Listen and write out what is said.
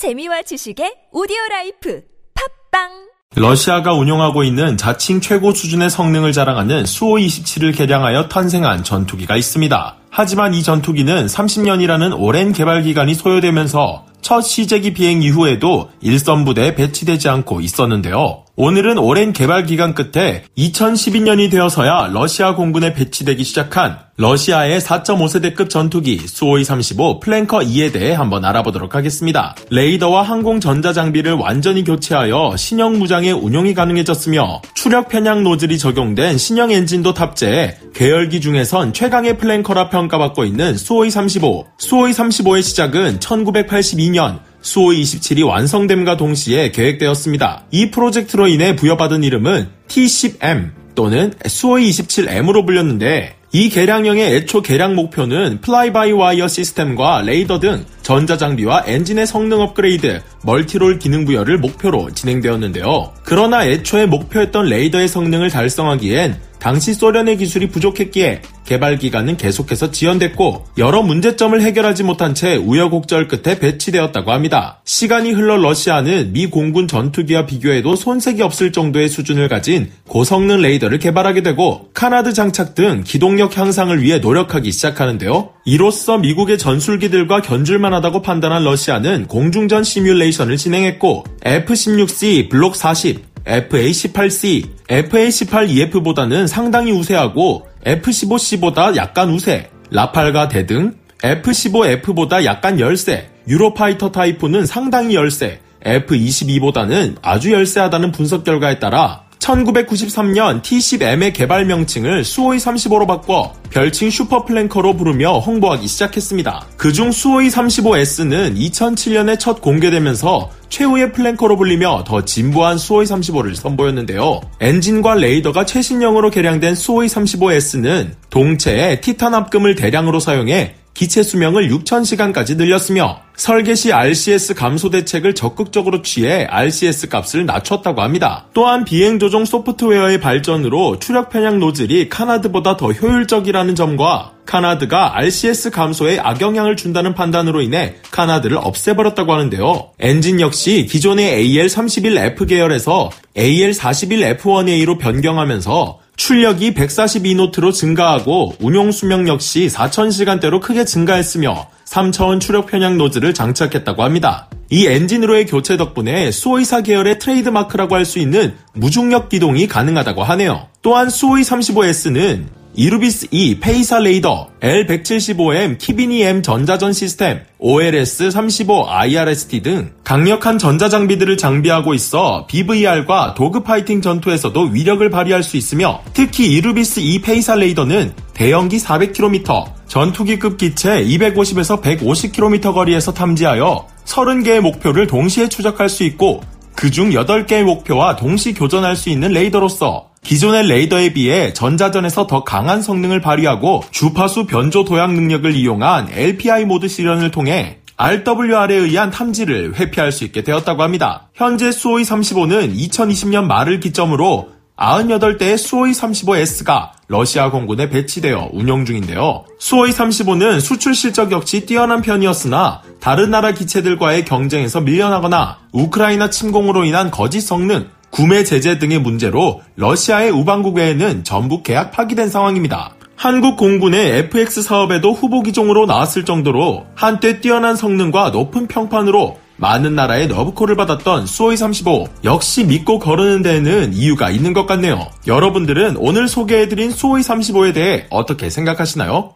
재미와 지식의 오디오 라이프 팟빵 러시아가 운용하고 있는 자칭 최고 수준의 성능을 자랑하는 수호이-27을 개량하여 탄생한 전투기가 있습니다. 하지만 이 전투기는 30년이라는 오랜 개발 기간이 소요되면서 첫 시제기 비행 이후에도 일선 부대에 배치되지 않고 있었는데요. 오늘은 오랜 개발 기간 끝에 2012년이 되어서야 러시아 공군에 배치되기 시작한 러시아의 4.5세대급 전투기 수호이-35 플랭커 2에 대해 한번 알아보도록 하겠습니다. 레이더와 항공 전자 장비를 완전히 교체하여 신형 무장의 운용이 가능해졌으며 추력 편향 노즐이 적용된 신형 엔진도 탑재해 계열기 중에선 최강의 플랭커라 평 가받고 있는 수호이-35. 수호이-35의 시작은 1982년 수호이27이 완성됨과 동시에 계획되었습니다. 이 프로젝트로 인해 부여받은 이름은 T10M 또는 수호이27M으로 불렸는데 이 개량형의 애초 개량 목표는 fly-by-wire 시스템과 레이더 등 전자장비와 엔진의 성능 업그레이드, multirole 기능 부여를 목표로 진행되었는데요. 그러나 애초에 목표했던 레이더의 성능을 달성하기엔 당시 소련의 기술이 부족했기에 개발 기간은 계속해서 지연됐고 여러 문제점을 해결하지 못한 채 우여곡절 끝에 배치되었다고 합니다. 시간이 흘러 러시아는 미 공군 전투기와 비교해도 손색이 없을 정도의 수준을 가진 고성능 레이더를 개발하게 되고 카나드 장착 등 기동력 향상을 위해 노력하기 시작하는데요. 이로써 미국의 전술기들과 견줄만 하다고 판단한 러시아는 공중전 시뮬레이션을 진행했고 F-16C 블록 40, FA-18C, FA-18EF보다는 상당히 우세하고 F-15C보다 약간 우세, 라팔과 대등, F-15F보다 약간 열세, 유로파이터 타이푼은 상당히 열세, F-22보다는 아주 열세하다는 분석 결과에 따라 1993년 T10M의 개발 명칭을 수호이 35로 바꿔 별칭 슈퍼플랭커로 부르며 홍보하기 시작했습니다. 그중 수호이 35S는 2007년에 첫 공개되면서 최후의 플랭커로 불리며 더 진보한 수호이 35를 선보였는데요. 엔진과 레이더가 최신형으로 개량된 수호이 35S는 동체에 티탄 합금을 대량으로 사용해 기체 수명을 6,000시간까지 늘렸으며 설계 시 RCS 감소 대책을 적극적으로 취해 RCS 값을 낮췄다고 합니다. 또한 비행 조종 소프트웨어의 발전으로 추력 편향 노즐이 canard보다 더 효율적이라는 점과 canard가 RCS 감소에 악영향을 준다는 판단으로 인해 canard를 없애버렸다고 하는데요. 엔진 역시 기존의 AL31F 계열에서 AL41F1A로 변경하면서 출력이 142노트로 증가하고 운용 수명 역시 4000시간대로 크게 증가했으며 3차원 추력 편향 노즐을 장착했다고 합니다. 이 엔진으로의 교체 덕분에 수호이사 계열의 트레이드마크라고 할 수 있는 무중력 기동이 가능하다고 하네요. 또한 수호이 35S는 이르비스 E PESA 레이더, L175M 히비니 M 전자전 시스템, OLS 35 IRST 등 강력한 전자장비들을 장비하고 있어 BVR과 dogfighting 전투에서도 위력을 발휘할 수 있으며 특히 이르비스 E PESA 레이더는 대형기 400km, 전투기급 기체 250에서 150km 거리에서 탐지하여 30개의 목표를 동시에 추적할 수 있고 그중 8개의 목표와 동시 교전할 수 있는 레이더로서 기존의 레이더에 비해 전자전에서 더 강한 성능을 발휘하고 주파수 변조 도약 능력을 이용한 LPI 모드 실현을 통해 RWR에 의한 탐지를 회피할 수 있게 되었다고 합니다. 현재 수호이 35는 2020년 말을 기점으로 98대의 수호이 35S가 러시아 공군에 배치되어 운영 중인데요. 수호이 35는 수출 실적 역시 뛰어난 편이었으나 다른 나라 기체들과의 경쟁에서 밀려나거나 우크라이나 침공으로 인한 거짓 성능, 구매 제재 등의 문제로 러시아의 우방국외에는 전부 계약 파기된 상황입니다. 한국 공군의 FX 사업에도 후보 기종으로 나왔을 정도로 한때 뛰어난 성능과 높은 평판으로 많은 나라의 러브콜을 받았던 수호이 35 역시 믿고 거르는 데에는 이유가 있는 것 같네요. 여러분들은 오늘 소개해드린 수호이 35에 대해 어떻게 생각하시나요?